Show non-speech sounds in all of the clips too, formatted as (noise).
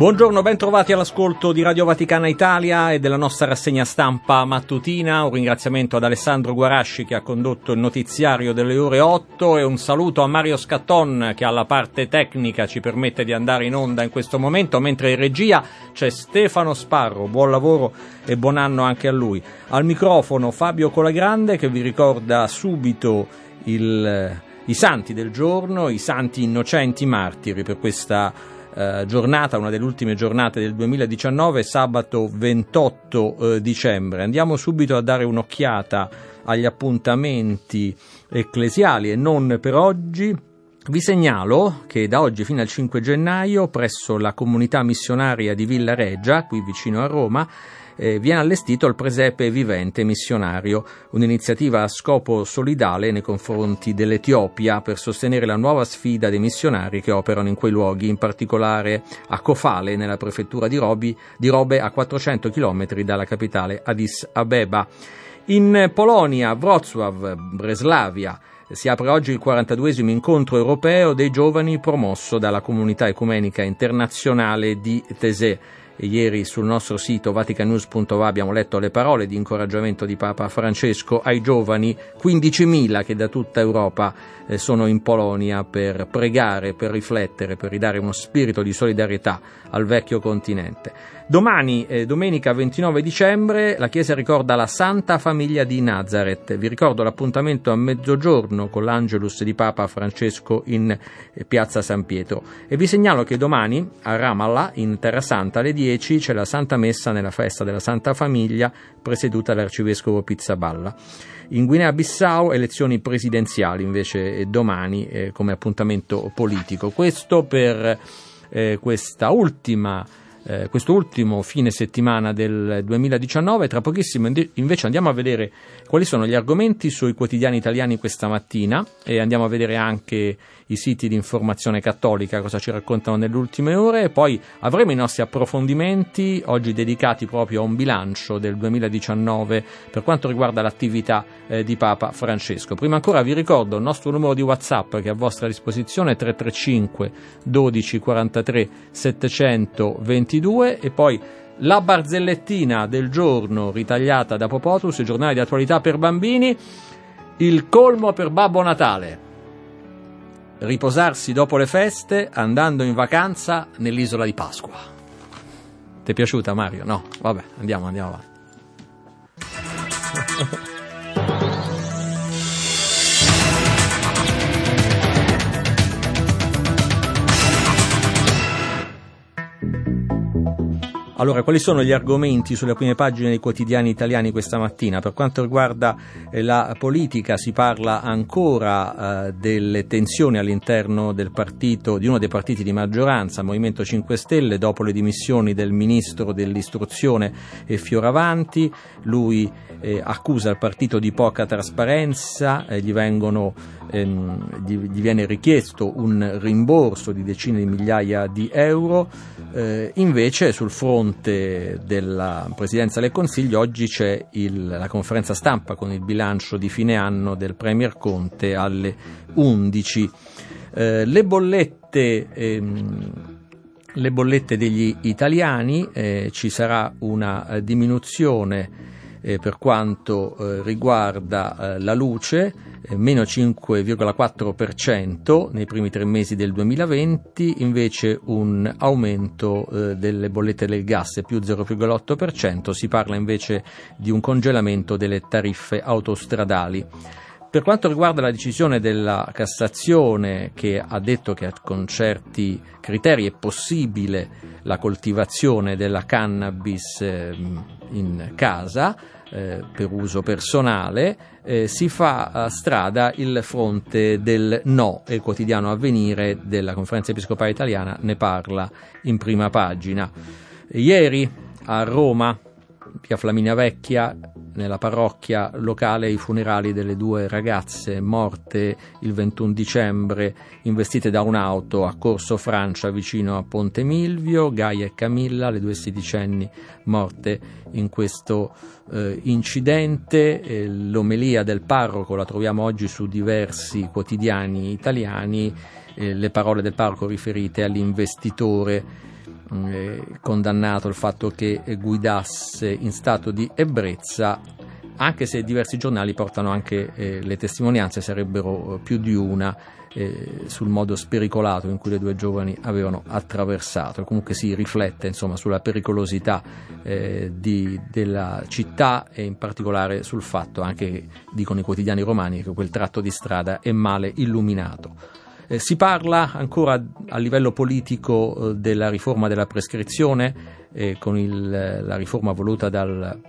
Buongiorno, ben trovati all'ascolto di Radio Vaticana Italia e della nostra rassegna stampa mattutina. Un ringraziamento ad Alessandro Guarasci che ha condotto il notiziario delle ore 8 e un saluto a Mario Scatton che alla parte tecnica ci permette di andare in onda in questo momento, mentre in regia c'è Stefano Sparro. Buon lavoro e buon anno anche a lui. Al microfono Fabio Colagrande che vi ricorda subito il, i santi del giorno, i santi innocenti martiri per questa eh, giornata, una delle ultime giornate del 2019, sabato 28 eh, dicembre. Andiamo subito a dare un'occhiata agli appuntamenti ecclesiali e non per oggi. Vi segnalo che da oggi fino al 5 gennaio presso la comunità missionaria di Villa Reggia, qui vicino a Roma, eh, viene allestito il presepe vivente missionario, un'iniziativa a scopo solidale nei confronti dell'Etiopia per sostenere la nuova sfida dei missionari che operano in quei luoghi, in particolare a Kofale, nella prefettura di, Robi, di Robe, a 400 km dalla capitale Addis Abeba. In Polonia, Wrocław, Breslavia, si apre oggi il 42 incontro europeo dei giovani promosso dalla comunità ecumenica internazionale di Tesè. Ieri sul nostro sito vaticanews.va abbiamo letto le parole di incoraggiamento di Papa Francesco ai giovani, 15.000 che da tutta Europa eh, sono in Polonia per pregare, per riflettere, per ridare uno spirito di solidarietà al vecchio continente. Domani, eh, domenica 29 dicembre, la Chiesa ricorda la Santa Famiglia di Nazareth. Vi ricordo l'appuntamento a mezzogiorno con l'Angelus di Papa Francesco in eh, Piazza San Pietro. E vi segnalo che domani a Ramallah, in Terra Santa, alle 10 c'è la Santa Messa nella festa della Santa Famiglia, presieduta dall'Arcivescovo Pizzaballa. In Guinea-Bissau elezioni presidenziali invece domani eh, come appuntamento politico. Questo per eh, questa ultima eh, questo ultimo fine settimana del 2019. Tra pochissimo invece andiamo a vedere quali sono gli argomenti sui quotidiani italiani questa mattina e andiamo a vedere anche i siti di informazione cattolica, cosa ci raccontano nelle ultime ore. E poi avremo i nostri approfondimenti oggi dedicati proprio a un bilancio del 2019 per quanto riguarda l'attività eh, di Papa Francesco. Prima ancora vi ricordo il nostro numero di WhatsApp che è a vostra disposizione 335 12 43 722 e poi la barzellettina del giorno ritagliata da Popotus, il giornale di attualità per bambini, il colmo per Babbo Natale riposarsi dopo le feste andando in vacanza nell'isola di Pasqua. Ti è piaciuta Mario? No, vabbè, andiamo, andiamo avanti. (laughs) Allora, quali sono gli argomenti sulle prime pagine dei quotidiani italiani questa mattina? Per quanto riguarda eh, la politica si parla ancora eh, delle tensioni all'interno del partito, di uno dei partiti di maggioranza, Movimento 5 Stelle, dopo le dimissioni del ministro dell'istruzione eh, Fioravanti. Lui eh, accusa il partito di poca trasparenza, eh, gli vengono ehm, gli, gli, viene richiesto un rimborso di decine di migliaia di euro, eh, invece sul fronte della Presidenza del Consiglio oggi c'è il, la conferenza stampa con il bilancio di fine anno del Premier Conte alle 11. Eh, le bollette ehm, le bollette degli italiani, eh, ci sarà una eh, diminuzione eh, per quanto eh, riguarda eh, la luce, eh, meno 5,4% nei primi tre mesi del 2020, invece un aumento eh, delle bollette del gas più 0,8%, si parla invece di un congelamento delle tariffe autostradali. Per quanto riguarda la decisione della Cassazione che ha detto che con certi criteri è possibile la coltivazione della cannabis ehm, in casa eh, per uso personale, eh, si fa strada il fronte del no e il quotidiano avvenire della conferenza episcopale italiana ne parla in prima pagina. Ieri a Roma via Flaminia Vecchia, nella parrocchia locale i funerali delle due ragazze morte il 21 dicembre investite da un'auto a Corso Francia vicino a Ponte Milvio, Gaia e Camilla, le due sedicenni morte in questo eh, incidente. L'omelia del parroco la troviamo oggi su diversi quotidiani italiani, eh, le parole del parroco riferite all'investitore eh, condannato il fatto che guidasse in stato di ebbrezza, anche se diversi giornali portano anche eh, le testimonianze, sarebbero più di una, eh, sul modo spericolato in cui le due giovani avevano attraversato. Comunque si riflette insomma, sulla pericolosità eh, di, della città e in particolare sul fatto, anche dicono i quotidiani romani, che quel tratto di strada è male illuminato. Eh, si parla ancora a livello politico eh, della riforma della prescrizione, eh, con il, la riforma voluta dal,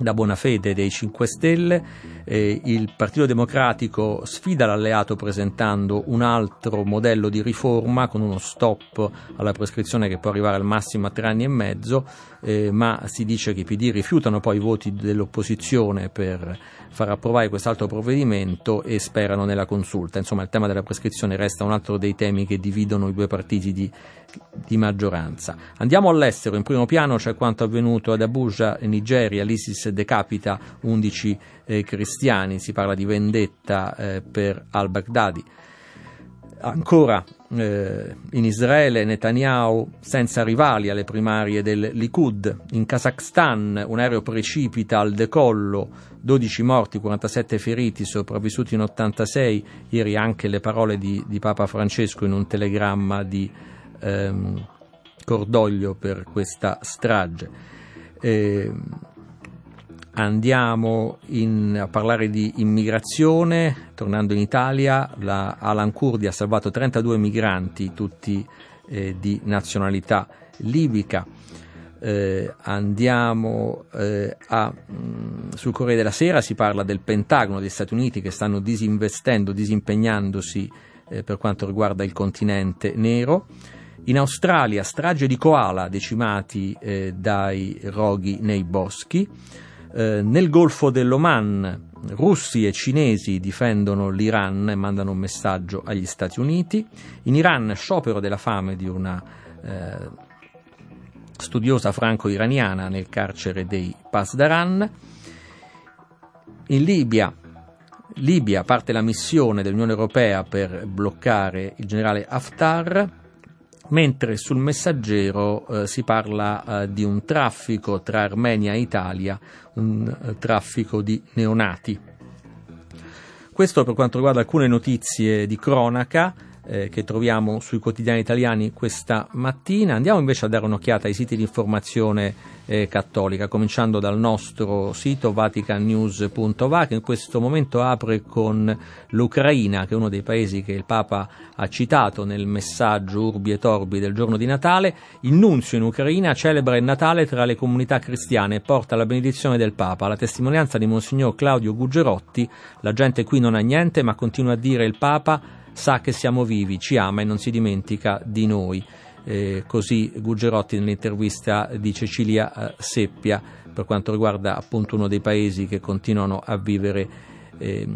da buona fede dei 5 Stelle. Eh, il Partito Democratico sfida l'alleato presentando un altro modello di riforma con uno stop alla prescrizione che può arrivare al massimo a tre anni e mezzo, eh, ma si dice che i PD rifiutano poi i voti dell'opposizione per far approvare quest'altro provvedimento e sperano nella consulta. Insomma, il tema della prescrizione resta un altro dei temi che dividono i due partiti di, di maggioranza. Andiamo all'estero, in primo piano c'è quanto avvenuto ad Abuja, Nigeria, l'ISIS decapita 11 eh, cristiani, si parla di vendetta eh, per al-Baghdadi. Ancora eh, in Israele Netanyahu senza rivali alle primarie del Likud, in Kazakhstan un aereo precipita al decollo, 12 morti, 47 feriti, sopravvissuti in 86, ieri anche le parole di, di Papa Francesco in un telegramma di ehm, cordoglio per questa strage. Eh, Andiamo in, a parlare di immigrazione, tornando in Italia, la Alan Kurdi ha salvato 32 migranti, tutti eh, di nazionalità libica. Eh, andiamo eh, a, mh, mm, sul Corriere della Sera, si parla del Pentagono degli Stati Uniti che stanno disinvestendo, disimpegnandosi eh, per quanto riguarda il continente nero. In Australia, strage di koala decimati eh, dai roghi nei boschi. Eh, nel Golfo dell'Oman russi e cinesi difendono l'Iran e mandano un messaggio agli Stati Uniti. In Iran sciopero della fame di una eh, studiosa franco-iraniana nel carcere dei Pasdaran. In Libia, Libia parte la missione dell'Unione Europea per bloccare il generale Haftar mentre sul messaggero eh, si parla eh, di un traffico tra Armenia e Italia, un eh, traffico di neonati. Questo per quanto riguarda alcune notizie di cronaca eh, che troviamo sui quotidiani italiani questa mattina. Andiamo invece a dare un'occhiata ai siti di informazione eh, cattolica, cominciando dal nostro sito vaticannews.va che in questo momento apre con l'Ucraina, che è uno dei paesi che il Papa ha citato nel messaggio Urbi e Torbi del giorno di Natale. Il nunzio in Ucraina celebra il Natale tra le comunità cristiane e porta la benedizione del Papa. La testimonianza di Monsignor Claudio Gugerotti, la gente qui non ha niente, ma continua a dire il Papa sa che siamo vivi, ci ama e non si dimentica di noi. Eh, così Gugerotti nell'intervista di Cecilia eh, Seppia per quanto riguarda appunto uno dei paesi che continuano a vivere eh,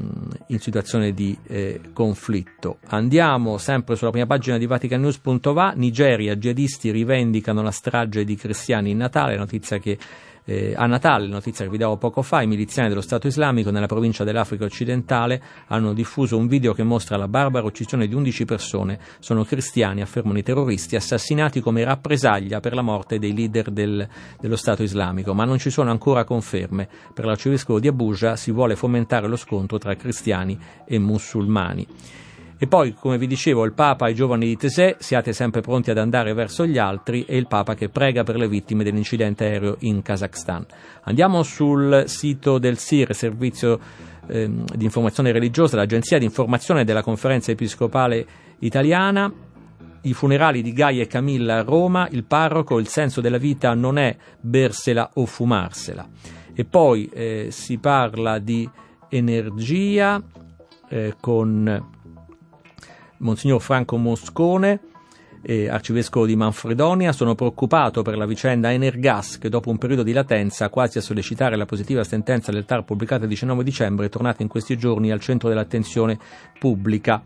in situazione di eh, conflitto. Andiamo sempre sulla prima pagina di vaticanews.va, Nigeria, jihadisti rivendicano la strage di cristiani in Natale, notizia che eh, a Natale, notizia che vi davo poco fa, i miliziani dello Stato islamico nella provincia dell'Africa occidentale hanno diffuso un video che mostra la barbara uccisione di 11 persone, sono cristiani, affermano i terroristi, assassinati come rappresaglia per la morte dei leader del, dello Stato islamico, ma non ci sono ancora conferme. Per l'arcivescovo di Abuja si vuole fomentare lo scontro tra cristiani e musulmani. E poi, come vi dicevo, il Papa ai giovani di Tesè, siate sempre pronti ad andare verso gli altri, e il Papa che prega per le vittime dell'incidente aereo in Kazakhstan. Andiamo sul sito del SIR, Servizio eh, di Informazione Religiosa, l'Agenzia di Informazione della Conferenza Episcopale Italiana. I funerali di Gaia e Camilla a Roma, il parroco, il senso della vita non è bersela o fumarsela. E poi eh, si parla di energia eh, con Monsignor Franco Moscone, eh, arcivescovo di Manfredonia, sono preoccupato per la vicenda Energas che dopo un periodo di latenza, quasi a sollecitare la positiva sentenza del TAR pubblicata il 19 dicembre, è tornata in questi giorni al centro dell'attenzione pubblica.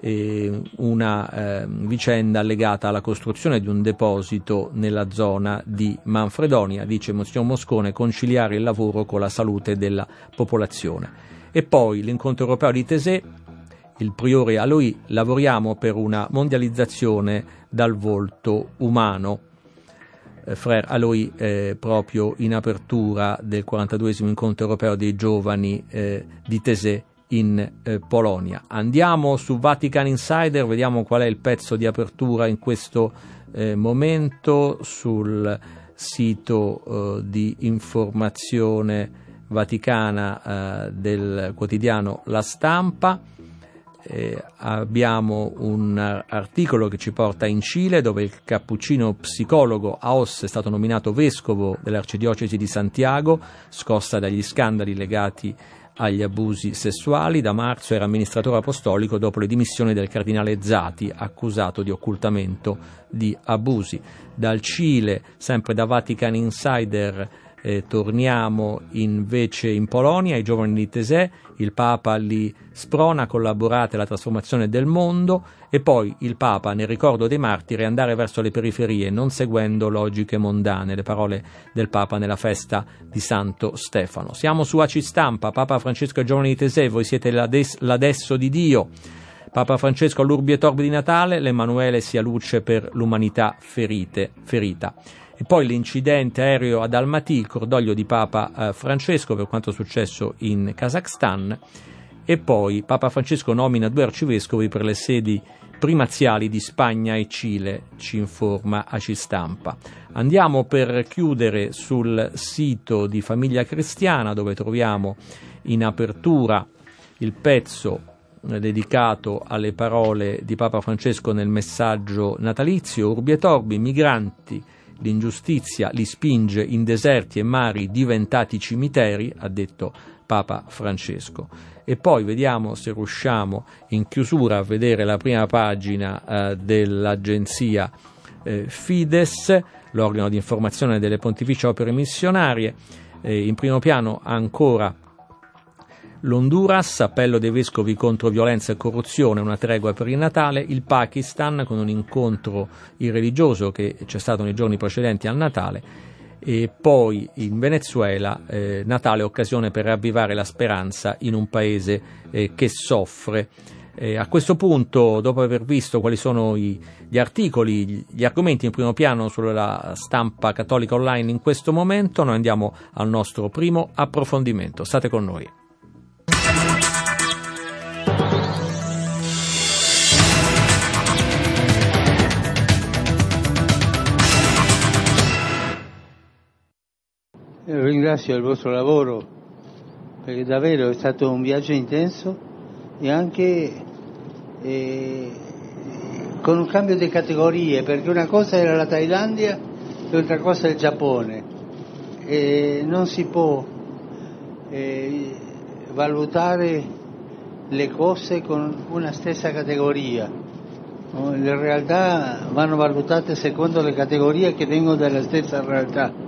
Eh, una eh, vicenda legata alla costruzione di un deposito nella zona di Manfredonia, dice Monsignor Moscone, conciliare il lavoro con la salute della popolazione. E poi l'incontro europeo di Tesè il priore Aloì, lavoriamo per una mondializzazione dal volto umano. Eh, Frère Aloì, eh, proprio in apertura del 42 incontro europeo dei giovani eh, di Tesè in eh, Polonia. Andiamo su Vatican Insider, vediamo qual è il pezzo di apertura in questo eh, momento sul sito di informazione vaticana del quotidiano La Stampa eh, abbiamo un articolo che ci porta in Cile dove il cappuccino psicologo Aos è stato nominato vescovo dell'arcidiocesi di Santiago, scossa dagli scandali legati agli abusi sessuali. Da marzo era amministratore apostolico dopo le dimissioni del cardinale Zati, accusato di occultamento di abusi. Dal Cile, sempre da Vatican Insider, eh, torniamo invece in Polonia, i giovani di Tesè, il Papa li sprona a collaborare alla trasformazione del mondo e poi il Papa, nel ricordo dei martiri, andare verso le periferie, non seguendo logiche mondane, le parole del Papa nella festa di Santo Stefano. Siamo su Aci Stampa, Papa Francesco e giovani di Tesè, voi siete l'adesso di Dio. Papa Francesco all'Urbi e Torbi di Natale, l'Emanuele sia luce per l'umanità ferite, ferita. E poi l'incidente aereo ad Almaty, il cordoglio di Papa eh, Francesco per quanto successo in Kazakhstan. E poi Papa Francesco nomina due arcivescovi per le sedi primaziali di Spagna e Cile, ci informa Aci Stampa. Andiamo per chiudere sul sito di Famiglia Cristiana dove troviamo in apertura il pezzo eh, dedicato alle parole di Papa Francesco nel messaggio natalizio, Urbi e Torbi, migranti L'ingiustizia li spinge in deserti e mari diventati cimiteri, ha detto Papa Francesco. E poi vediamo se riusciamo in chiusura a vedere la prima pagina eh, dell'agenzia eh, Fides, l'organo di informazione delle pontificie opere missionarie. Eh, in primo piano ancora L'Honduras, appello dei vescovi contro violenza e corruzione, una tregua per il Natale, il Pakistan con un incontro irreligioso che c'è stato nei giorni precedenti al Natale e poi in Venezuela eh, Natale occasione per ravvivare la speranza in un paese eh, che soffre. Eh, a questo punto, dopo aver visto quali sono i, gli articoli, gli argomenti in primo piano sulla stampa cattolica online in questo momento, noi andiamo al nostro primo approfondimento. State con noi. Ringrazio il vostro lavoro perché davvero è stato un viaggio intenso e anche eh, con un cambio di categorie perché una cosa era la Thailandia e un'altra cosa il Giappone. E non si può eh, valutare le cose con una stessa categoria. Le realtà vanno valutate secondo le categorie che vengono dalla stessa realtà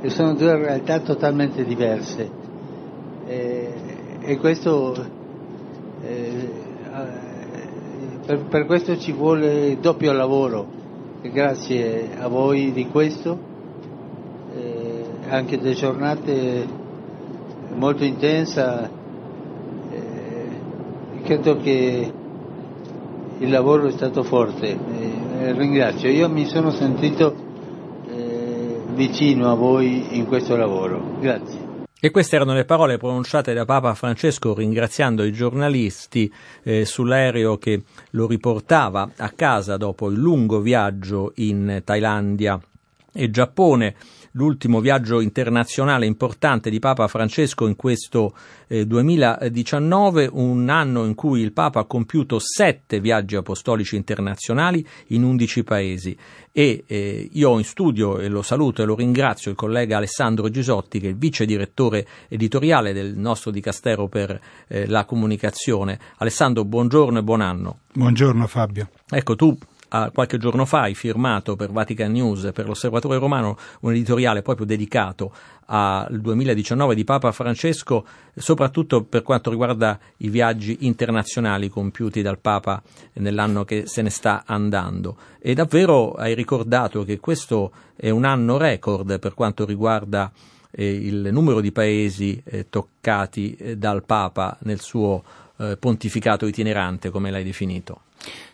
e sono due realtà totalmente diverse. E, e questo eh, per, per, questo ci vuole doppio lavoro. E grazie a voi di questo eh, anche delle giornate molto intense eh, credo che il lavoro è stato forte. Ringrazio. Io mi sono sentito vicino a voi in questo lavoro. Grazie. E queste erano le parole pronunciate da Papa Francesco ringraziando i giornalisti eh, sull'aereo che lo riportava a casa dopo il lungo viaggio in Thailandia e Giappone l'ultimo viaggio internazionale importante di Papa Francesco in questo eh, 2019, un anno in cui il Papa ha compiuto sette viaggi apostolici internazionali in undici paesi. E eh, io ho in studio, e lo saluto e lo ringrazio, il collega Alessandro Gisotti, che è il vice direttore editoriale del nostro Dicastero per eh, la comunicazione. Alessandro, buongiorno e buon anno. Buongiorno Fabio. Ecco, tu qualche giorno fa hai firmato per Vatican News per l'Osservatore Romano un editoriale proprio dedicato al 2019 di Papa Francesco, soprattutto per quanto riguarda i viaggi internazionali compiuti dal Papa nell'anno che se ne sta andando. E davvero hai ricordato che questo è un anno record per quanto riguarda eh, il numero di paesi eh, toccati eh, dal Papa nel suo eh, pontificato itinerante, come l'hai definito.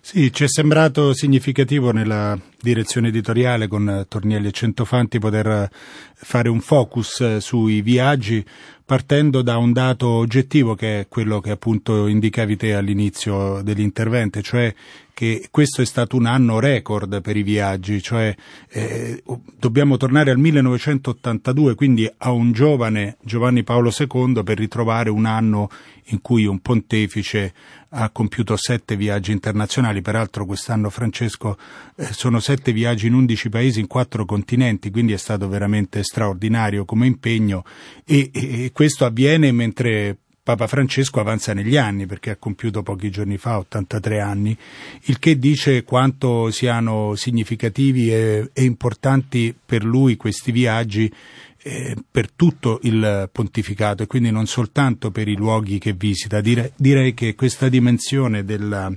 Sì, ci è sembrato significativo nella direzione editoriale con Tornielli e Centofanti poter fare un focus eh, sui viaggi partendo da un dato oggettivo che è quello che appunto indicavi te all'inizio dell'intervento, cioè che questo è stato un anno record per i viaggi, cioè eh, dobbiamo tornare al 1982, quindi a un giovane Giovanni Paolo II per ritrovare un anno in cui un pontefice ha compiuto sette viaggi internazionali, peraltro quest'anno Francesco eh, sono sette viaggi in undici paesi in quattro continenti, quindi è stato veramente straordinario come impegno. E, e questo avviene mentre Papa Francesco avanza negli anni perché ha compiuto pochi giorni fa 83 anni, il che dice quanto siano significativi e, e importanti per lui questi viaggi eh, per tutto il pontificato e quindi non soltanto per i luoghi che visita. Direi, direi che questa dimensione della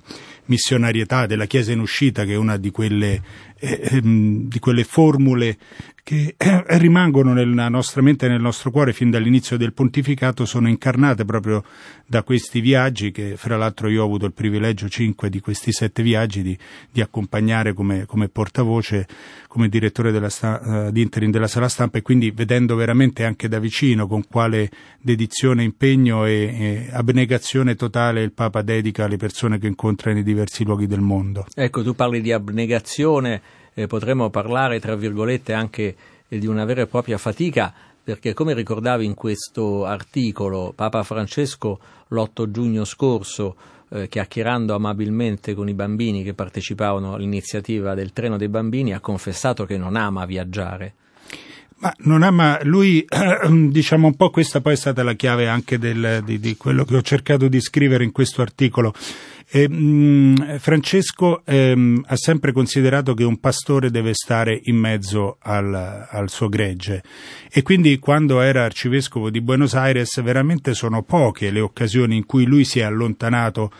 missionarietà della Chiesa in uscita, che è una di quelle, ehm, di quelle formule che eh, rimangono nella nostra mente e nel nostro cuore fin dall'inizio del pontificato, sono incarnate proprio da questi viaggi, che fra l'altro io ho avuto il privilegio, cinque di questi sette viaggi, di, di accompagnare come, come, portavoce, come direttore della sta, uh, di interim della sala stampa e quindi vedendo veramente anche da vicino con quale dedizione, impegno e, e abnegazione totale il Papa dedica alle persone che incontra nei diversi luoghi del mondo. Ecco, tu parli di abnegazione eh, potremmo parlare, tra virgolette, anche eh, di una vera e propria fatica, perché come ricordavi in questo articolo, Papa Francesco l'8 giugno scorso, eh, chiacchierando amabilmente con i bambini che partecipavano all'iniziativa del treno dei bambini, ha confessato che non ama viaggiare. Ma non ama, lui, (clears throat) diciamo un po' questa poi è stata la chiave anche del, di, di quello che ho cercato di scrivere in questo articolo. E, mh, mm, Francesco ehm, ha sempre considerato che un pastore deve stare in mezzo al, al, suo gregge. E quindi quando era arcivescovo di Buenos Aires veramente sono poche le occasioni in cui lui si è allontanato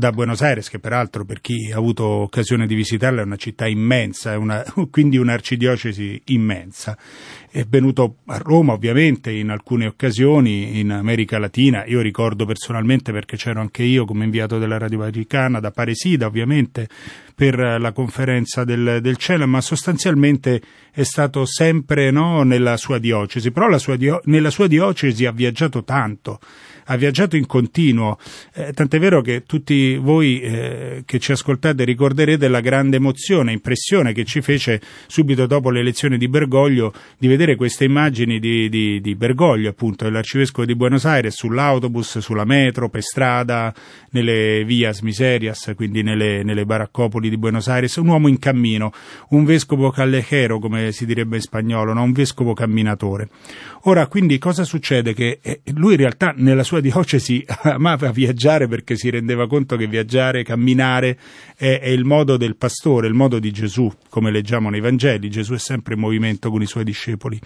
da Buenos Aires, che peraltro per chi ha avuto occasione di visitarla è una città immensa, una, (laughs) quindi un'arcidiocesi immensa. È venuto a Roma ovviamente in alcune occasioni, in America Latina, io ricordo personalmente perché c'ero anche io come inviato della Radio Vaticana da Paresida ovviamente per la conferenza del, del cielo, ma sostanzialmente è stato sempre no, nella sua diocesi, però sua dio, nella sua diocesi ha viaggiato tanto ha viaggiato in continuo, eh, tant'è vero che tutti voi eh, che ci ascoltate ricorderete la grande emozione, impressione che ci fece subito dopo l'elezione di Bergoglio di vedere queste immagini di, di, di Bergoglio, appunto, dell'arcivescovo di Buenos Aires, sull'autobus, sulla metro, per strada, nelle vias miserias, quindi nelle, nelle baraccopoli di Buenos Aires, un uomo in cammino, un vescovo callejero, come si direbbe in spagnolo, no? un vescovo camminatore. Ora, quindi cosa succede? Che eh, lui in realtà nella sua diocesi amava (laughs) viaggiare perché si rendeva conto che viaggiare, camminare è, è, il modo del pastore, il modo di Gesù, come leggiamo nei Vangeli. Gesù è sempre in movimento con i suoi discepoli.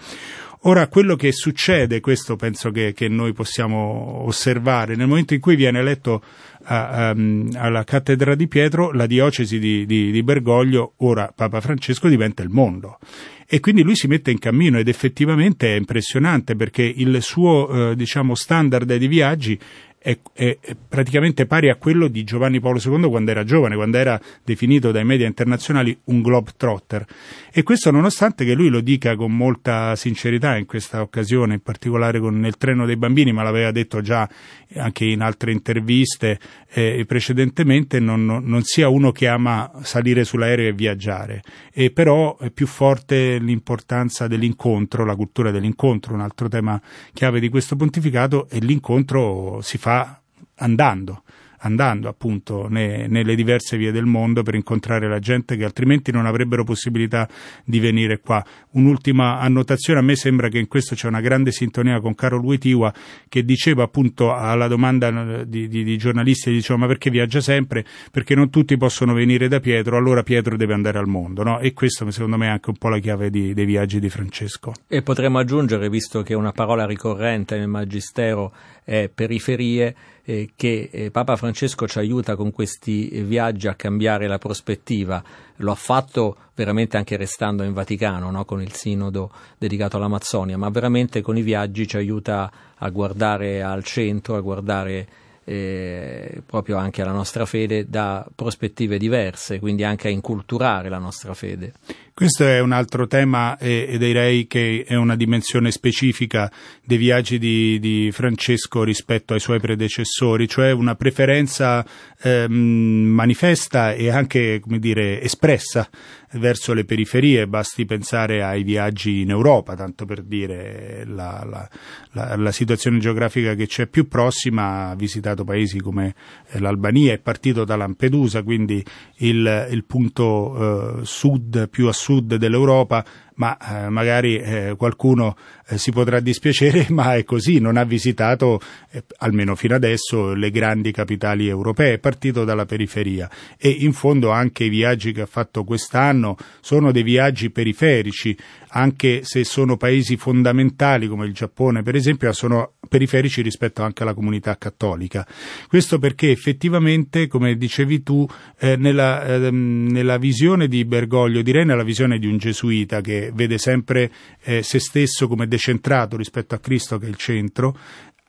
Ora, quello che succede, questo penso che, che noi possiamo osservare, nel momento in cui viene eletto a, a, alla cattedra di Pietro, la diocesi di, di, di Bergoglio, ora Papa Francesco, diventa il mondo e quindi lui si mette in cammino ed effettivamente è impressionante perché il suo eh, diciamo standard di viaggi è, è, praticamente pari a quello di Giovanni Paolo II quando era giovane, quando era definito dai media internazionali un globetrotter. E questo nonostante che lui lo dica con molta sincerità in questa occasione, in particolare con nel treno dei bambini, ma l'aveva detto già anche in altre interviste eh, precedentemente, non, non, sia uno che ama salire sull'aereo e viaggiare. E però è più forte l'importanza dell'incontro, la cultura dell'incontro, un altro tema chiave di questo pontificato, e l'incontro si fa andando andando appunto ne, nelle diverse vie del mondo per incontrare la gente che altrimenti non avrebbero possibilità di venire qua. Un'ultima annotazione, a me sembra che in questo c'è una grande sintonia con Carol Witiwa che diceva appunto alla domanda di, di, di giornalisti, diceva ma perché viaggia sempre? Perché non tutti possono venire da Pietro, allora Pietro deve andare al mondo, no? E questo secondo me è anche un po' la chiave di, dei viaggi di Francesco. E potremmo aggiungere, visto che una parola ricorrente nel Magistero è periferie, eh, che eh, Papa Francesco ci aiuta con questi viaggi a cambiare la prospettiva. Lo ha fatto veramente anche restando in Vaticano, no? con il sinodo dedicato all'Amazzonia, ma veramente con i viaggi ci aiuta a guardare al centro, a guardare eh, proprio anche alla nostra fede da prospettive diverse, quindi anche a inculturare la nostra fede. Questo è un altro tema e, e direi che è una dimensione specifica dei viaggi di, di, Francesco rispetto ai suoi predecessori, cioè una preferenza ehm, manifesta e anche, come dire, espressa verso le periferie, basti pensare ai viaggi in Europa, tanto per dire la, la, la, la situazione geografica che c'è più prossima, ha visitato paesi come eh, l'Albania, è partito da Lampedusa, quindi il, il punto eh, sud più a sud dell'Europa ma eh, magari eh, qualcuno eh, si potrà dispiacere, (laughs) ma è così, non ha visitato, eh, almeno fino adesso, le grandi capitali europee, è partito dalla periferia e in fondo anche i viaggi che ha fatto quest'anno sono dei viaggi periferici, anche se sono paesi fondamentali come il Giappone per esempio, sono periferici rispetto anche alla comunità cattolica. Questo perché effettivamente, come dicevi tu, eh, nella, ehm, nella visione di Bergoglio, direi nella visione di un gesuita che vede sempre eh, se stesso come decentrato rispetto a Cristo che è il centro,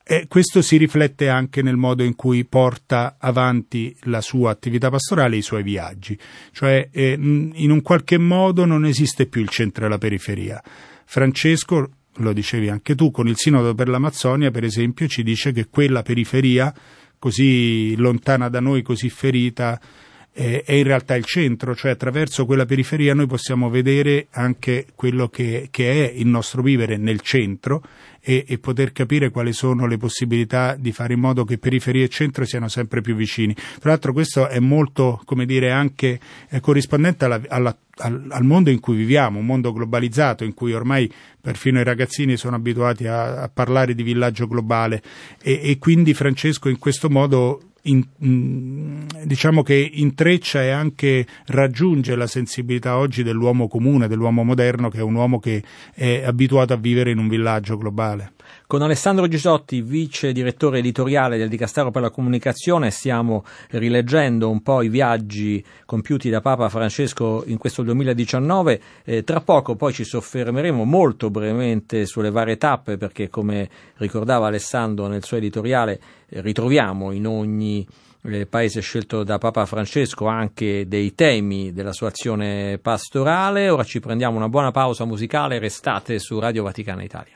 e questo si riflette anche nel modo in cui porta avanti la sua attività pastorale e i suoi viaggi, cioè eh, in un qualche modo non esiste più il centro e la periferia. Francesco, lo dicevi anche tu, con il Sinodo per l'Amazzonia, per esempio, ci dice che quella periferia, così lontana da noi, così ferita, eh, è in realtà il centro, cioè attraverso quella periferia noi possiamo vedere anche quello che, che è il nostro vivere nel centro e, e, poter capire quali sono le possibilità di fare in modo che periferia e centro siano sempre più vicini. Tra l'altro questo è molto, come dire, anche eh, corrispondente alla, alla, al, mondo in cui viviamo, un mondo globalizzato in cui ormai perfino i ragazzini sono abituati a, a parlare di villaggio globale e, e quindi Francesco in questo modo in, mm, diciamo che intreccia e anche raggiunge la sensibilità oggi dell'uomo comune, dell'uomo moderno, che è un uomo che è abituato a vivere in un villaggio globale. Con Alessandro Gisotti, vice direttore editoriale del Dicastero per la Comunicazione, stiamo rileggendo un po' i viaggi compiuti da Papa Francesco in questo 2019. Eh, tra poco poi ci soffermeremo molto brevemente sulle varie tappe perché, come ricordava Alessandro nel suo editoriale, eh, ritroviamo in ogni eh, paese scelto da Papa Francesco anche dei temi della sua azione pastorale. Ora ci prendiamo una buona pausa musicale, restate su Radio Vaticana Italia.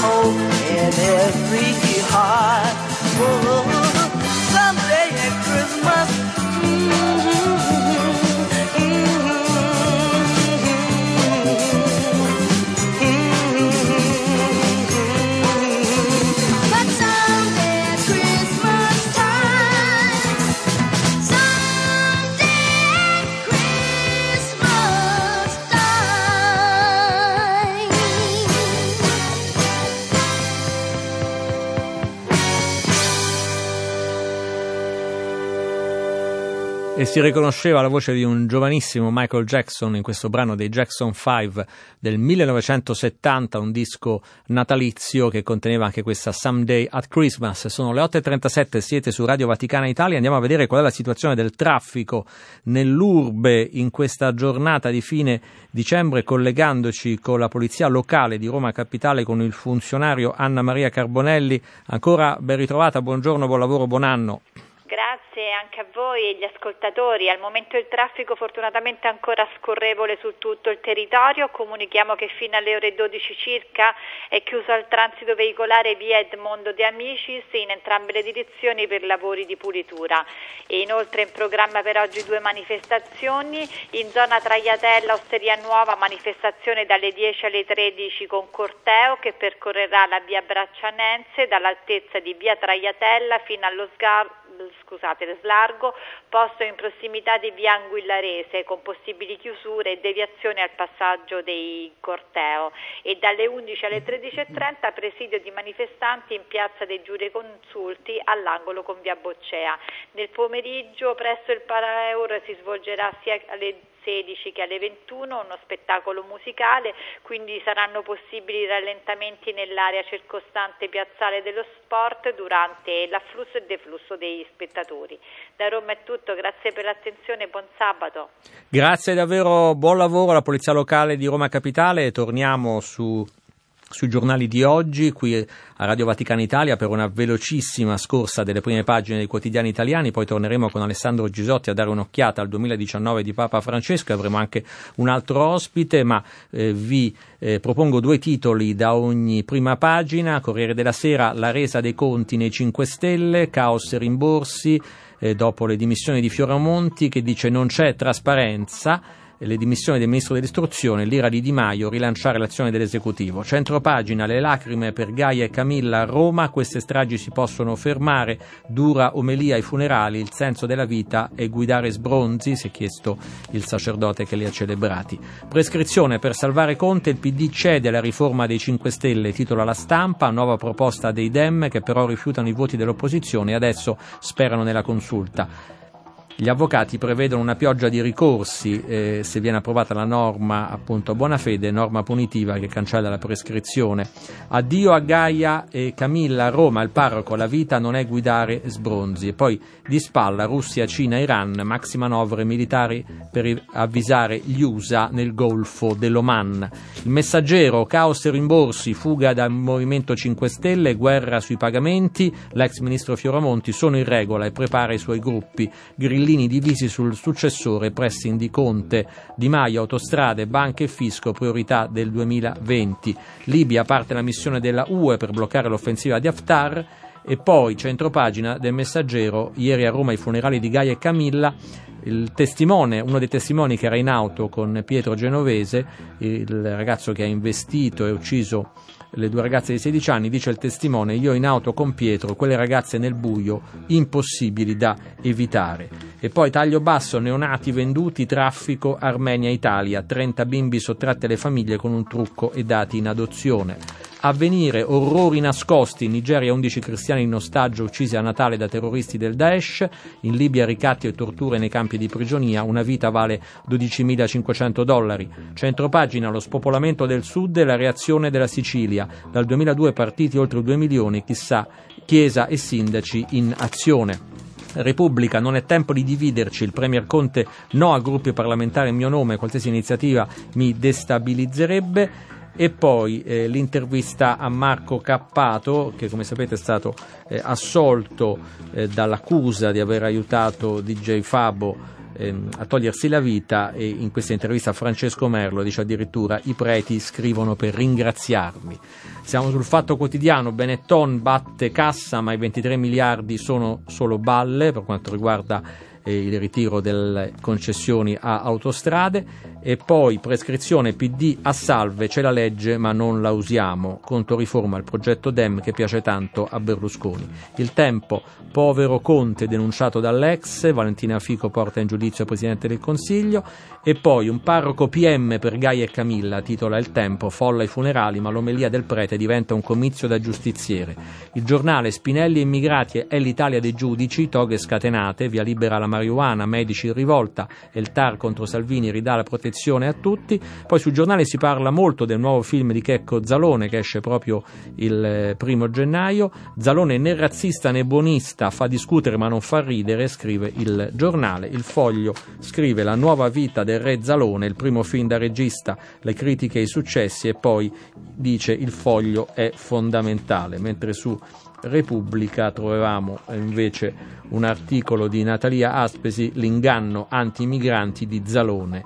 hope in every heart. Oh, someday at Christmas. Si riconosceva la voce di un giovanissimo Michael Jackson in questo brano dei Jackson 5 del 1970, un disco natalizio che conteneva anche questa Someday at Christmas. Sono le 8.37, siete su Radio Vaticana Italia, andiamo a vedere qual è la situazione del traffico nell'urbe in questa giornata di fine dicembre, collegandoci con la polizia locale di Roma Capitale con il funzionario Anna Maria Carbonelli. Ancora ben ritrovata, buongiorno, buon lavoro, buon anno. Grazie anche a voi e agli ascoltatori. Al momento il traffico fortunatamente è ancora scorrevole su tutto il territorio. Comunichiamo che fino alle ore 12 circa è chiuso al transito veicolare via Edmondo De Amicis in entrambe le direzioni per lavori di pulitura. E inoltre in programma per oggi due manifestazioni. In zona Traiatella, Osteria Nuova, manifestazione dalle 10 alle 13 con corteo che percorrerà la via Braccianense dall'altezza di via Traiatella fino allo sgar- scusate, slargo posto in prossimità di via Anguillarese con possibili chiusure e deviazioni al passaggio dei corteo e dalle 11 alle 13.30 presidio di manifestanti in piazza dei giureconsulti all'angolo con via Boccea. Nel pomeriggio presso il Paraeur si svolgerà sia alle 16 che alle 21 uno spettacolo musicale, quindi saranno possibili rallentamenti nell'area circostante Piazzale dello Sport durante l'afflusso e deflusso degli spettatori. Da Roma è tutto, grazie per l'attenzione, buon sabato. Grazie davvero, buon lavoro alla Polizia Locale di Roma Capitale. Torniamo su sui giornali di oggi, qui a Radio Vaticana Italia per una velocissima scorsa delle prime pagine dei quotidiani italiani, poi torneremo con Alessandro Gisotti a dare un'occhiata al 2019 di Papa Francesco, avremo anche un altro ospite, ma eh, vi eh, propongo due titoli da ogni prima pagina, Corriere della Sera, la resa dei conti nei 5 Stelle, caos e rimborsi, eh, dopo le dimissioni di Fioramonti che dice non c'è trasparenza, le dimissioni del ministro dell'istruzione, l'ira di Di Maio, rilanciare l'azione dell'esecutivo. Centropagina, le lacrime per Gaia e Camilla a Roma, queste stragi si possono fermare, dura omelia ai funerali, il senso della vita è guidare sbronzi, si è chiesto il sacerdote che li ha celebrati. Prescrizione per salvare Conte, il PD cede alla riforma dei 5 Stelle, titola la stampa, nuova proposta dei Dem che però rifiutano i voti dell'opposizione e adesso sperano nella consulta. Gli avvocati prevedono una pioggia di ricorsi eh, se viene approvata la norma appunto a buona fede, norma punitiva che cancella la prescrizione. Addio a Gaia e Camilla Roma, il parroco, la vita non è guidare sbronzi. E poi di spalla Russia, Cina, Iran, maxi manovre militari per avvisare gli USA nel golfo dell'Oman. Il messaggero, caos e rimborsi, fuga dal Movimento 5 Stelle, guerra sui pagamenti, l'ex ministro Fioramonti sono in regola e prepara i suoi gruppi. Grillini divisi sul successore, pressing di Conte, Di Maio, autostrade, banche e fisco, priorità del 2020. Libia parte la missione della UE per bloccare l'offensiva di Haftar e poi centropagina del messaggero, ieri a Roma i funerali di Gaia e Camilla, il testimone, uno dei testimoni che era in auto con Pietro Genovese, il ragazzo che ha investito e ucciso le due ragazze di 16 anni, dice il testimone, io in auto con Pietro, quelle ragazze nel buio, impossibili da evitare. E poi taglio basso, neonati venduti, traffico Armenia-Italia, 30 bimbi sottratti alle famiglie con un trucco e dati in adozione. Avvenire, orrori nascosti, in Nigeria 11 cristiani in ostaggio uccisi a Natale da terroristi del Daesh, in Libia ricatti e torture nei campi di prigionia, una vita vale 12.500 dollari. Centropagina, lo spopolamento del sud e la reazione della Sicilia, dal 2002 partiti oltre 2 milioni, chissà, Chiesa e sindaci in azione. Repubblica, non è tempo di dividerci, il Premier Conte no a gruppi parlamentari in mio nome, qualsiasi iniziativa mi destabilizzerebbe. E poi eh, l'intervista a Marco Cappato, che come sapete è stato eh, assolto eh, dall'accusa di aver aiutato DJ Fabo ehm, a togliersi la vita e in questa intervista Francesco Merlo dice addirittura i preti scrivono per ringraziarmi. Siamo sul fatto quotidiano, Benetton batte cassa ma i 23 miliardi sono solo balle per quanto riguarda il ritiro delle concessioni a autostrade e poi prescrizione PD a salve, c'è la legge ma non la usiamo, contro riforma il progetto DEM che piace tanto a Berlusconi. Il tempo, povero Conte denunciato dall'ex, Valentina Fico porta in giudizio il Presidente del Consiglio e poi un parroco PM per Gaia e Camilla, titola Il tempo, folla ai funerali ma l'omelia del prete diventa un comizio da giustiziere. Il giornale Spinelli immigrati è l'Italia dei giudici, toghe scatenate, via libera alla marijuana, medici in rivolta e il TAR contro Salvini ridà la protezione a tutti. Poi sul giornale si parla molto del nuovo film di Checco Zalone che esce proprio il eh, primo gennaio. Zalone né razzista né buonista, fa discutere ma non fa ridere, scrive il giornale. Il foglio scrive La nuova vita del re Zalone, il primo film da regista, le critiche e i successi e poi dice il foglio è fondamentale, mentre su Repubblica trovavamo eh, invece un articolo di Natalia Aspesi, l'inganno anti-migranti di Zalone.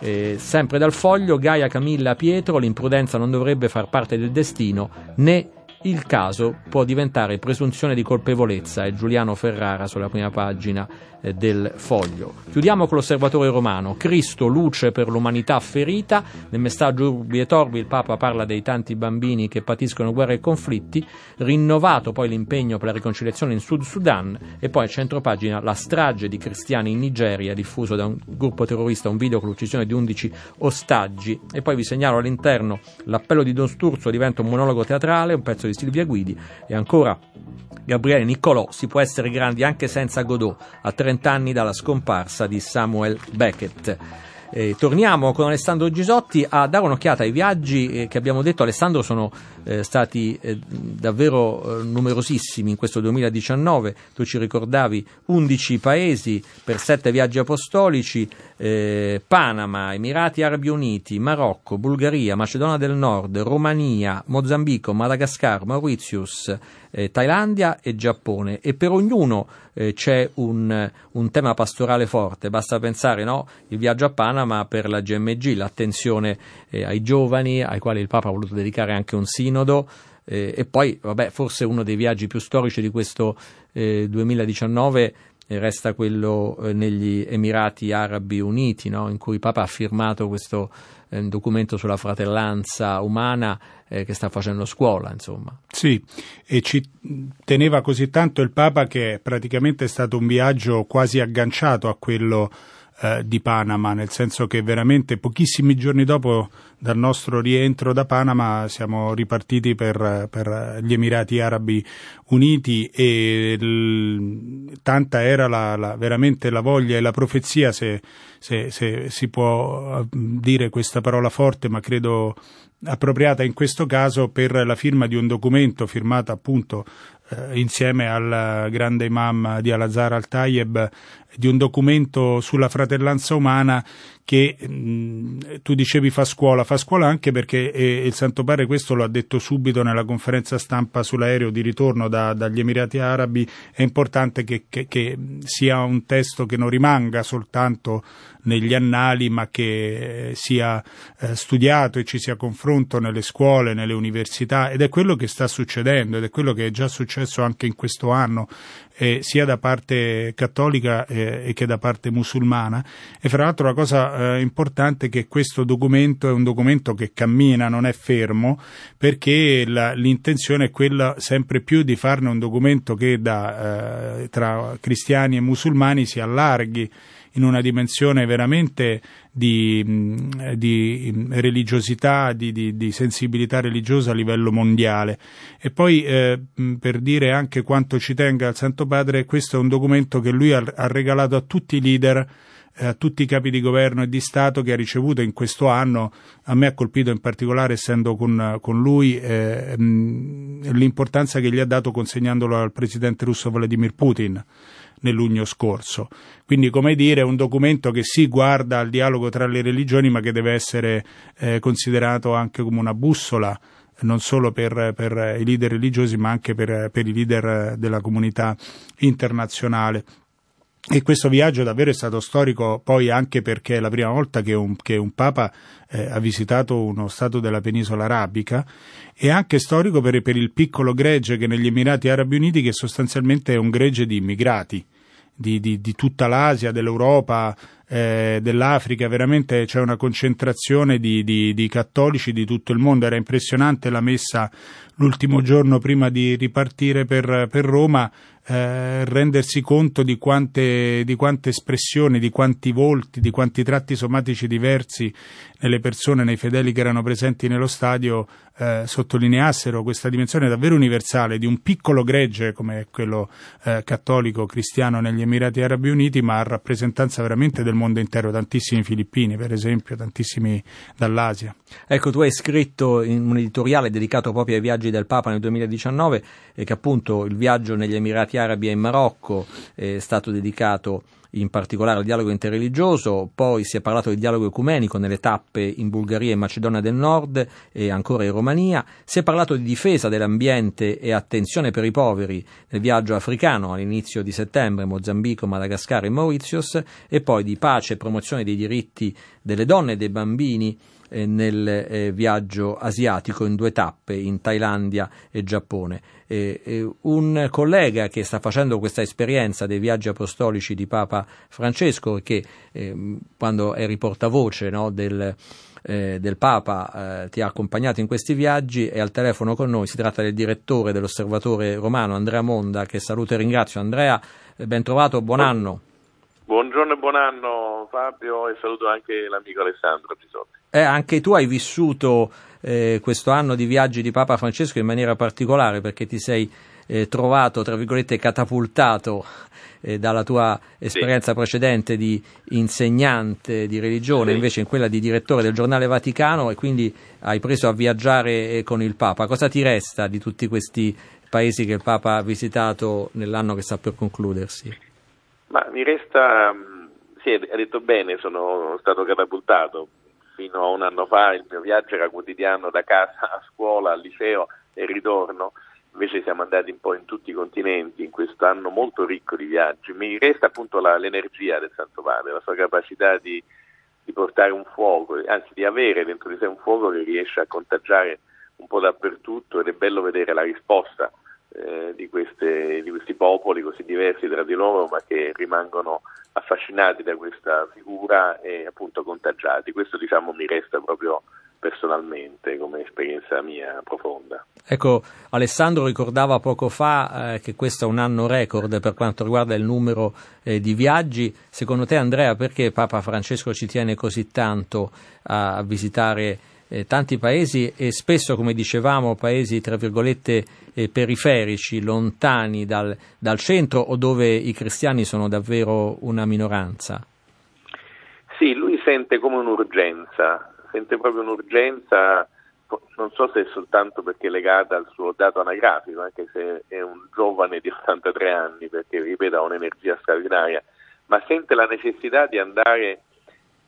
Eh, sempre dal foglio, Gaia Camilla Pietro, l'imprudenza non dovrebbe far parte del destino, né il caso può diventare presunzione di colpevolezza, è Giuliano Ferrara sulla prima pagina eh, del foglio. Chiudiamo con l'osservatore romano, Cristo, luce per l'umanità ferita, nel messaggio Urbi et Orbi il Papa parla dei tanti bambini che patiscono guerre e conflitti, rinnovato poi l'impegno per la riconciliazione in Sud Sudan. E poi a centropagina la strage di cristiani in Nigeria diffuso da un gruppo terrorista, un video con l'uccisione di 11 ostaggi. E poi vi segnalo all'interno l'appello di Don Sturzo diventa un monologo teatrale, un pezzo di Silvia Guidi e ancora Gabriele Niccolò si può essere grandi anche senza Godot a 30 anni dalla scomparsa di Samuel Beckett. Eh, torniamo con Alessandro Gisotti a dare un'occhiata ai viaggi eh, che abbiamo detto Alessandro sono eh, stati eh, davvero eh, numerosissimi in questo 2019 tu ci ricordavi 11 paesi per 7 viaggi apostolici eh, Panama, Emirati Arabi Uniti, Marocco, Bulgaria, Macedonia del Nord, Romania, Mozambico, Madagascar, Mauritius, eh, Thailandia e Giappone e per ognuno eh, c'è un, un, tema pastorale forte, basta pensare no? il viaggio a Panama per la GMG, l'attenzione eh, ai giovani ai quali il Papa ha voluto dedicare anche un sinodo eh, e poi vabbè, forse uno dei viaggi più storici di questo 2019 resta quello eh, negli Emirati Arabi Uniti, no? in cui Papa ha firmato questo eh, documento sulla fratellanza umana eh, che sta facendo scuola. Insomma. Sì, e ci teneva così tanto il Papa che praticamente è stato un viaggio quasi agganciato a quello eh, di Panama, nel senso che veramente pochissimi giorni dopo dal nostro rientro da Panama siamo ripartiti per, per gli Emirati Arabi Uniti e l, tanta era la, la, veramente la voglia e la profezia, se, se, se si può eh, dire questa parola forte, ma credo appropriata in questo caso per la firma di un documento firmato appunto eh, insieme al grande imam di Al-Azhar al-Tayeb di un documento sulla fratellanza umana che mh, tu dicevi fa scuola, fa scuola anche perché eh, il Santo Padre questo lo ha detto subito nella conferenza stampa sull'aereo di ritorno da, dagli Emirati Arabi, è importante che, che, che, sia un testo che non rimanga soltanto negli annali ma che sia eh, studiato e ci sia confronto nelle scuole, nelle università. Ed è quello che sta succedendo ed è quello che è già successo anche in questo anno eh, sia da parte cattolica eh, che da parte musulmana. E fra l'altro la cosa eh, importante è che questo documento è un documento che cammina, non è fermo perché la, l'intenzione è quella sempre più di farne un documento che da, eh, tra cristiani e musulmani si allarghi in una dimensione veramente di, di religiosità, di, di, di, sensibilità religiosa a livello mondiale. E poi eh, per dire anche quanto ci tenga il Santo Padre, questo è un documento che lui ha, ha regalato a tutti i leader eh, a tutti i capi di governo e di Stato che ha ricevuto in questo anno, a me ha colpito in particolare essendo con, con lui eh, l'importanza che gli ha dato consegnandolo al presidente russo Vladimir Putin nel luglio scorso. Quindi, come dire, è un documento che si guarda al dialogo tra le religioni, ma che deve essere eh, considerato anche come una bussola non solo per, per, i leader religiosi ma anche per, per i leader della comunità internazionale. E questo viaggio davvero è stato storico poi anche perché è la prima volta che un, che un Papa eh, ha visitato uno Stato della penisola arabica. E anche storico per, per, il piccolo gregge che negli Emirati Arabi Uniti che sostanzialmente è un gregge di immigrati di, di, di tutta l'Asia, dell'Europa, eh, dell'Africa, veramente c'è una concentrazione di, di, cattolici di tutto il mondo. Era impressionante la messa l'ultimo giorno prima di ripartire per, per Roma, eh, rendersi conto di quante, di quante espressioni, di quanti volti, di quanti tratti somatici diversi nelle persone, nei fedeli che erano presenti nello stadio eh, sottolineassero questa dimensione davvero universale di un piccolo gregge come quello eh, cattolico cristiano negli Emirati Arabi Uniti, ma a rappresentanza veramente del mondo intero, tantissimi filippini per esempio, tantissimi dall'Asia. Ecco, tu hai scritto in un editoriale dedicato proprio ai viaggi del Papa nel 2019 e che appunto il viaggio negli Emirati Arabi e in Marocco è stato dedicato in particolare al dialogo interreligioso, poi si è parlato di dialogo ecumenico nelle tappe in Bulgaria e Macedonia del Nord e ancora in Romania, si è parlato di difesa dell'ambiente e attenzione per i poveri nel viaggio africano all'inizio di settembre, Mozambico, Madagascar e Mauritius, e poi di pace e promozione dei diritti delle donne e dei bambini eh, nel eh, viaggio asiatico in due tappe in Thailandia e Giappone. Eh, un collega che sta facendo questa esperienza dei viaggi apostolici di Papa Francesco che ehm, quando eri portavoce no, del, eh, del Papa eh, ti ha accompagnato in questi viaggi è al telefono con noi. Si tratta del direttore dell'osservatore romano Andrea Monda che saluto e ringrazio. Andrea, ben trovato, buon anno. Buongiorno e buon anno Fabio e saluto anche l'amico Alessandro Gisotti. Eh, anche tu hai vissuto eh, questo anno di viaggi di Papa Francesco in maniera particolare perché ti sei eh, trovato, tra virgolette, catapultato eh, dalla tua esperienza sì. precedente di insegnante di religione, sì. invece in quella di direttore del giornale Vaticano e quindi hai preso a viaggiare eh, con il Papa. Cosa ti resta di tutti questi paesi che il Papa ha visitato nell'anno che sta per concludersi? Ma mi resta, mm, sì, ha detto bene, sono stato catapultato. Fino a un anno fa il mio viaggio era quotidiano da casa a scuola, al liceo e ritorno. Invece siamo andati un po' in tutti i continenti in questo anno molto ricco di viaggi. Mi resta appunto la, l'energia del Santo Padre, la sua capacità di, di portare un fuoco, anzi di avere dentro di sé un fuoco che riesce a contagiare un po' dappertutto ed è bello vedere la risposta eh, di, queste, di, questi popoli così diversi tra di loro ma che rimangono affascinati da questa figura e appunto contagiati. Questo diciamo mi resta proprio personalmente come esperienza mia profonda. Ecco, Alessandro ricordava poco fa eh, che questo è un anno record per quanto riguarda il numero eh, di viaggi. Secondo te Andrea perché Papa Francesco ci tiene così tanto a, a visitare eh, tanti paesi e spesso, come dicevamo, paesi tra virgolette eh, periferici, lontani dal, dal centro o dove i cristiani sono davvero una minoranza? Sì, lui sente come un'urgenza, sente proprio un'urgenza, non so se è soltanto perché è legata al suo dato anagrafico, anche se è un giovane di 83 anni, perché ripeto ha un'energia straordinaria, ma sente la necessità di andare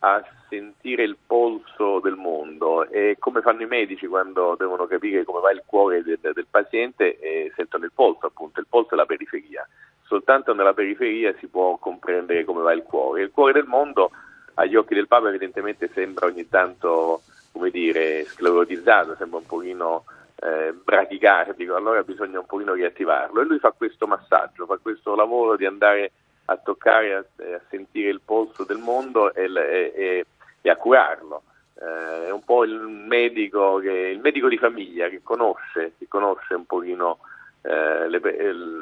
a sentire il polso del mondo e come fanno i medici quando devono capire come va il cuore del, del paziente e sentono il polso appunto, il polso è la periferia, soltanto nella periferia si può comprendere come va il cuore. Il cuore del mondo agli occhi del Papa evidentemente sembra ogni tanto come dire sclerotizzato, sembra un pochino eh, bradicardico, allora bisogna un pochino riattivarlo. E lui fa questo massaggio, fa questo lavoro di andare a toccare, a, a sentire il polso del mondo e, e, e a curarlo. Eh, è un po' il medico, che, il medico di famiglia che conosce, che conosce un pochino eh, le,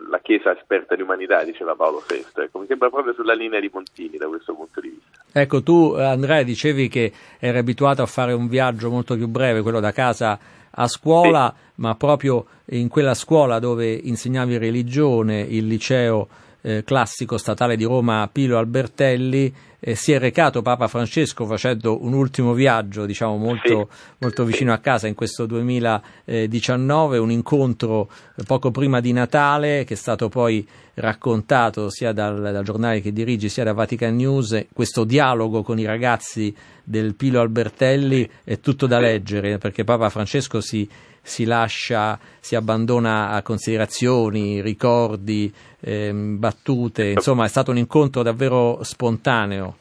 la Chiesa esperta di umanità, diceva Paolo VI. Ecco, mi sembra proprio sulla linea di Montini da questo punto di vista. Ecco, tu Andrea dicevi che eri abituato a fare un viaggio molto più breve, quello da casa a scuola, sì. ma proprio in quella scuola dove insegnavi religione, il liceo eh, classico statale di Roma Pilo Albertelli, eh, si è recato Papa Francesco facendo un ultimo viaggio, diciamo molto, molto vicino a casa in questo 2019, un incontro poco prima di Natale che è stato poi raccontato sia dal, dal giornale che dirigi sia da Vatican News, questo dialogo con i ragazzi del Pilo Albertelli è tutto da leggere perché Papa Francesco si, si lascia, si abbandona a considerazioni, ricordi, ehm, battute, insomma è stato un incontro davvero spontaneo.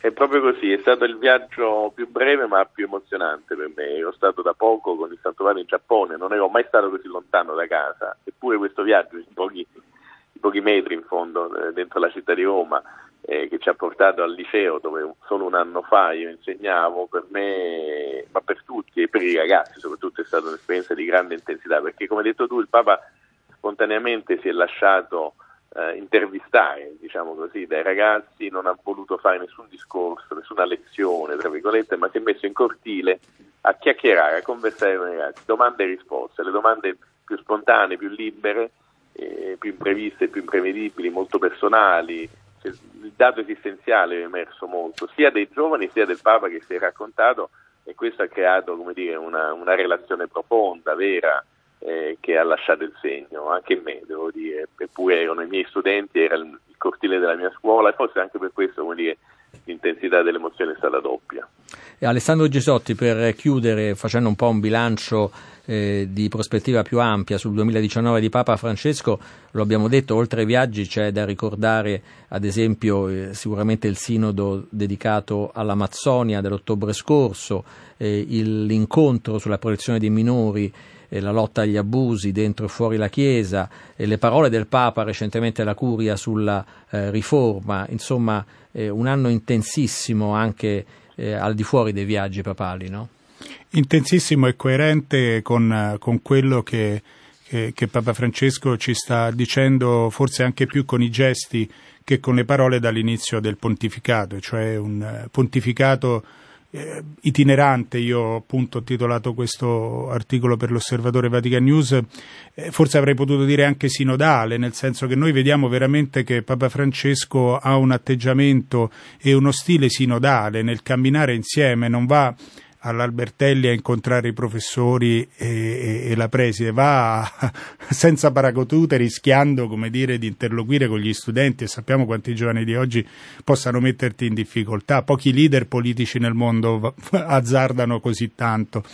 È proprio così, è stato il viaggio più breve ma più emozionante per me. Ero stato da poco con il Santo Padre in Giappone, non ero mai stato così lontano da casa, eppure questo viaggio di pochi, di pochi metri in fondo eh, dentro la città di Roma eh, che ci ha portato al liceo dove solo un anno fa io insegnavo, per me, ma per tutti e per i ragazzi soprattutto è stata un'esperienza di grande intensità perché come hai detto tu il Papa spontaneamente si è lasciato eh, intervistare, diciamo così, dai ragazzi, non ha voluto fare nessun discorso, nessuna lezione, tra virgolette, ma si è messo in cortile a chiacchierare, a conversare con i ragazzi, domande e risposte, le domande più spontanee, più libere, eh, più impreviste, più imprevedibili, molto personali. Cioè, il dato esistenziale è emerso molto, sia dei giovani sia del Papa che si è raccontato e questo ha creato dire, una, una relazione profonda, vera, eh, che ha lasciato il segno, anche in me devo dire, eppure erano i miei studenti, era il, il cortile della mia scuola e forse anche per questo dire, l'intensità dell'emozione è stata doppia. E Alessandro Gesotti, per chiudere facendo un po' un bilancio eh, di prospettiva più ampia sul 2019 di Papa Francesco, lo abbiamo detto, oltre ai viaggi c'è da ricordare ad esempio eh, sicuramente il sinodo dedicato all'Amazzonia dell'ottobre scorso, eh, l'incontro sulla protezione dei minori e la lotta agli abusi dentro e fuori la Chiesa, e le parole del Papa recentemente alla Curia sulla eh, riforma, insomma eh, un anno intensissimo anche eh, al di fuori dei viaggi papali, no? Intensissimo e coerente con, con quello che, che, che Papa Francesco ci sta dicendo, forse anche più con i gesti che con le parole dall'inizio del pontificato, cioè un eh, pontificato eh, itinerante, io ho appunto titolato questo articolo per l'Osservatore Vatican News, eh, forse avrei potuto dire anche sinodale, nel senso che noi vediamo veramente che Papa Francesco ha un atteggiamento e uno stile sinodale nel camminare insieme, non va all'Albertelli a incontrare i professori e, e, e la preside, va (laughs) senza paracadute rischiando come dire, di interloquire con gli studenti e sappiamo quanti giovani di oggi possano metterti in difficoltà. Pochi leader politici nel mondo (laughs) azzardano così tanto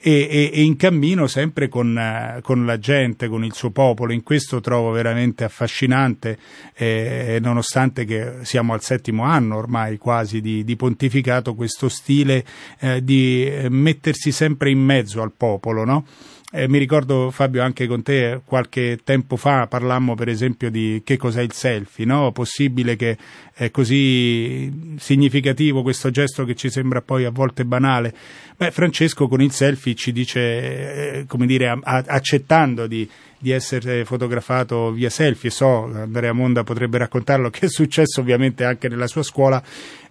e, e in cammino sempre con, con, la gente, con il suo popolo. In questo trovo veramente affascinante, eh, nonostante che siamo al settimo anno ormai quasi di, di pontificato, questo stile eh, di mettersi sempre in mezzo al popolo, no? Eh, mi ricordo Fabio anche con te qualche tempo fa parlammo per esempio di che cos'è il selfie, no? Possibile che è così significativo questo gesto che ci sembra poi a volte banale. Beh, Francesco con il selfie ci dice, eh, come dire, a, a, accettando di, di essere fotografato via selfie, so, Andrea Monda potrebbe raccontarlo, (laughs) che è successo ovviamente anche nella sua scuola,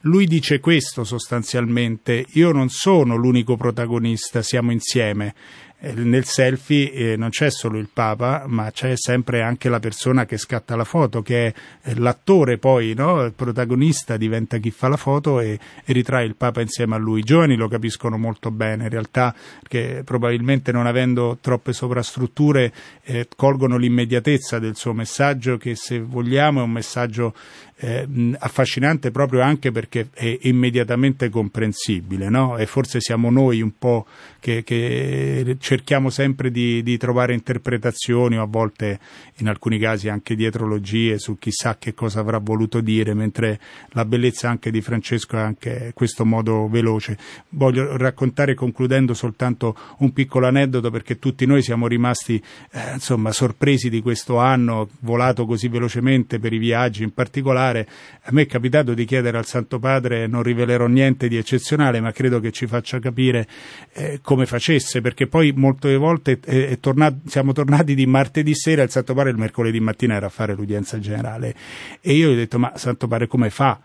lui dice questo sostanzialmente, io non sono l'unico protagonista, siamo insieme. Eh, nel selfie eh, non c'è solo il Papa, ma c'è sempre anche la persona che scatta la foto, che è eh, l'attore poi, no? il protagonista diventa chi fa la foto e, e, ritrae il Papa insieme a lui. I giovani lo capiscono molto bene, in realtà, perché probabilmente non avendo troppe sovrastrutture eh, colgono l'immediatezza del suo messaggio, che se vogliamo è un messaggio eh, affascinante proprio anche perché è immediatamente comprensibile, no? E forse siamo noi un po' che, che cerchiamo sempre di, di, trovare interpretazioni o a volte in alcuni casi anche dietrologie su chissà che cosa avrà voluto dire, mentre la bellezza anche di Francesco è anche questo modo veloce. Voglio raccontare concludendo soltanto un piccolo aneddoto perché tutti noi siamo rimasti eh, insomma sorpresi di questo anno volato così velocemente per i viaggi in particolare particolare. A me è capitato di chiedere al Santo Padre, non rivelerò niente di eccezionale, ma credo che ci faccia capire eh, come facesse, perché poi molte volte è, è tornato, siamo tornati di martedì sera, il Santo Padre il mercoledì mattina era a fare l'udienza generale e io gli ho detto, ma Santo Padre come fa?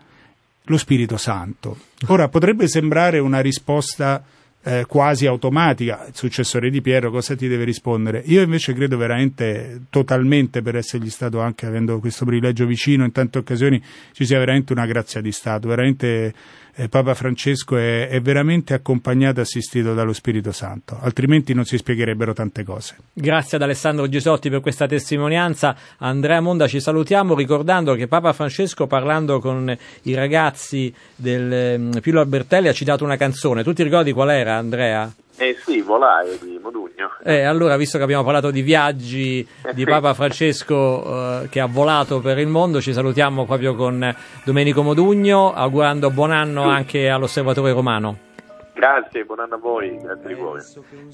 Lo Spirito Santo. Ora potrebbe sembrare una risposta eh, quasi automatica, il successore di Piero cosa ti deve rispondere? Io invece credo veramente totalmente per essergli stato anche avendo questo privilegio vicino in tante occasioni ci sia veramente una grazia di Stato, veramente eh, Papa Francesco è, è veramente accompagnato e assistito dallo Spirito Santo, altrimenti non si spiegherebbero tante cose. Grazie ad Alessandro Gisotti per questa testimonianza. Andrea Monda ci salutiamo ricordando che Papa Francesco parlando con i ragazzi del um, Pilo Albertelli ha citato una canzone. Tu ti ricordi qual era Andrea? Eh sì, volare di Modugno. Eh, allora, visto che abbiamo parlato di viaggi di Papa Francesco eh, che ha volato per il mondo, ci salutiamo proprio con Domenico Modugno, augurando buon anno anche all'Osservatore Romano. Grazie, buon anno a voi, grazie di cuore.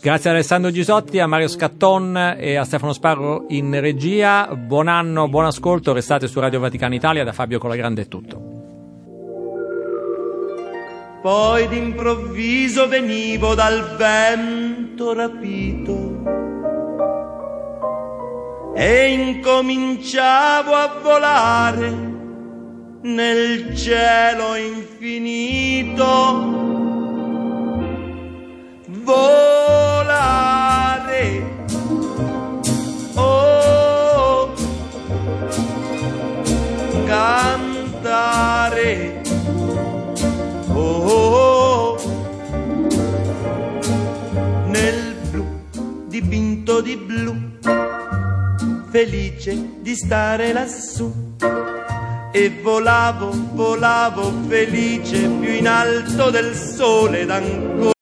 Grazie ad Alessandro Gisotti, a Mario Scatton e a Stefano Sparro in regia. Buon anno, buon ascolto, restate su Radio Vaticana Italia, da Fabio Colagrande è tutto. Poi d'improvviso venivo dal vento rapito e incominciavo a volare nel cielo infinito. Volare. Oh, cantare. Nel blu dipinto di blu, felice di stare lassù. E volavo, volavo felice più in alto del sole ed ancora.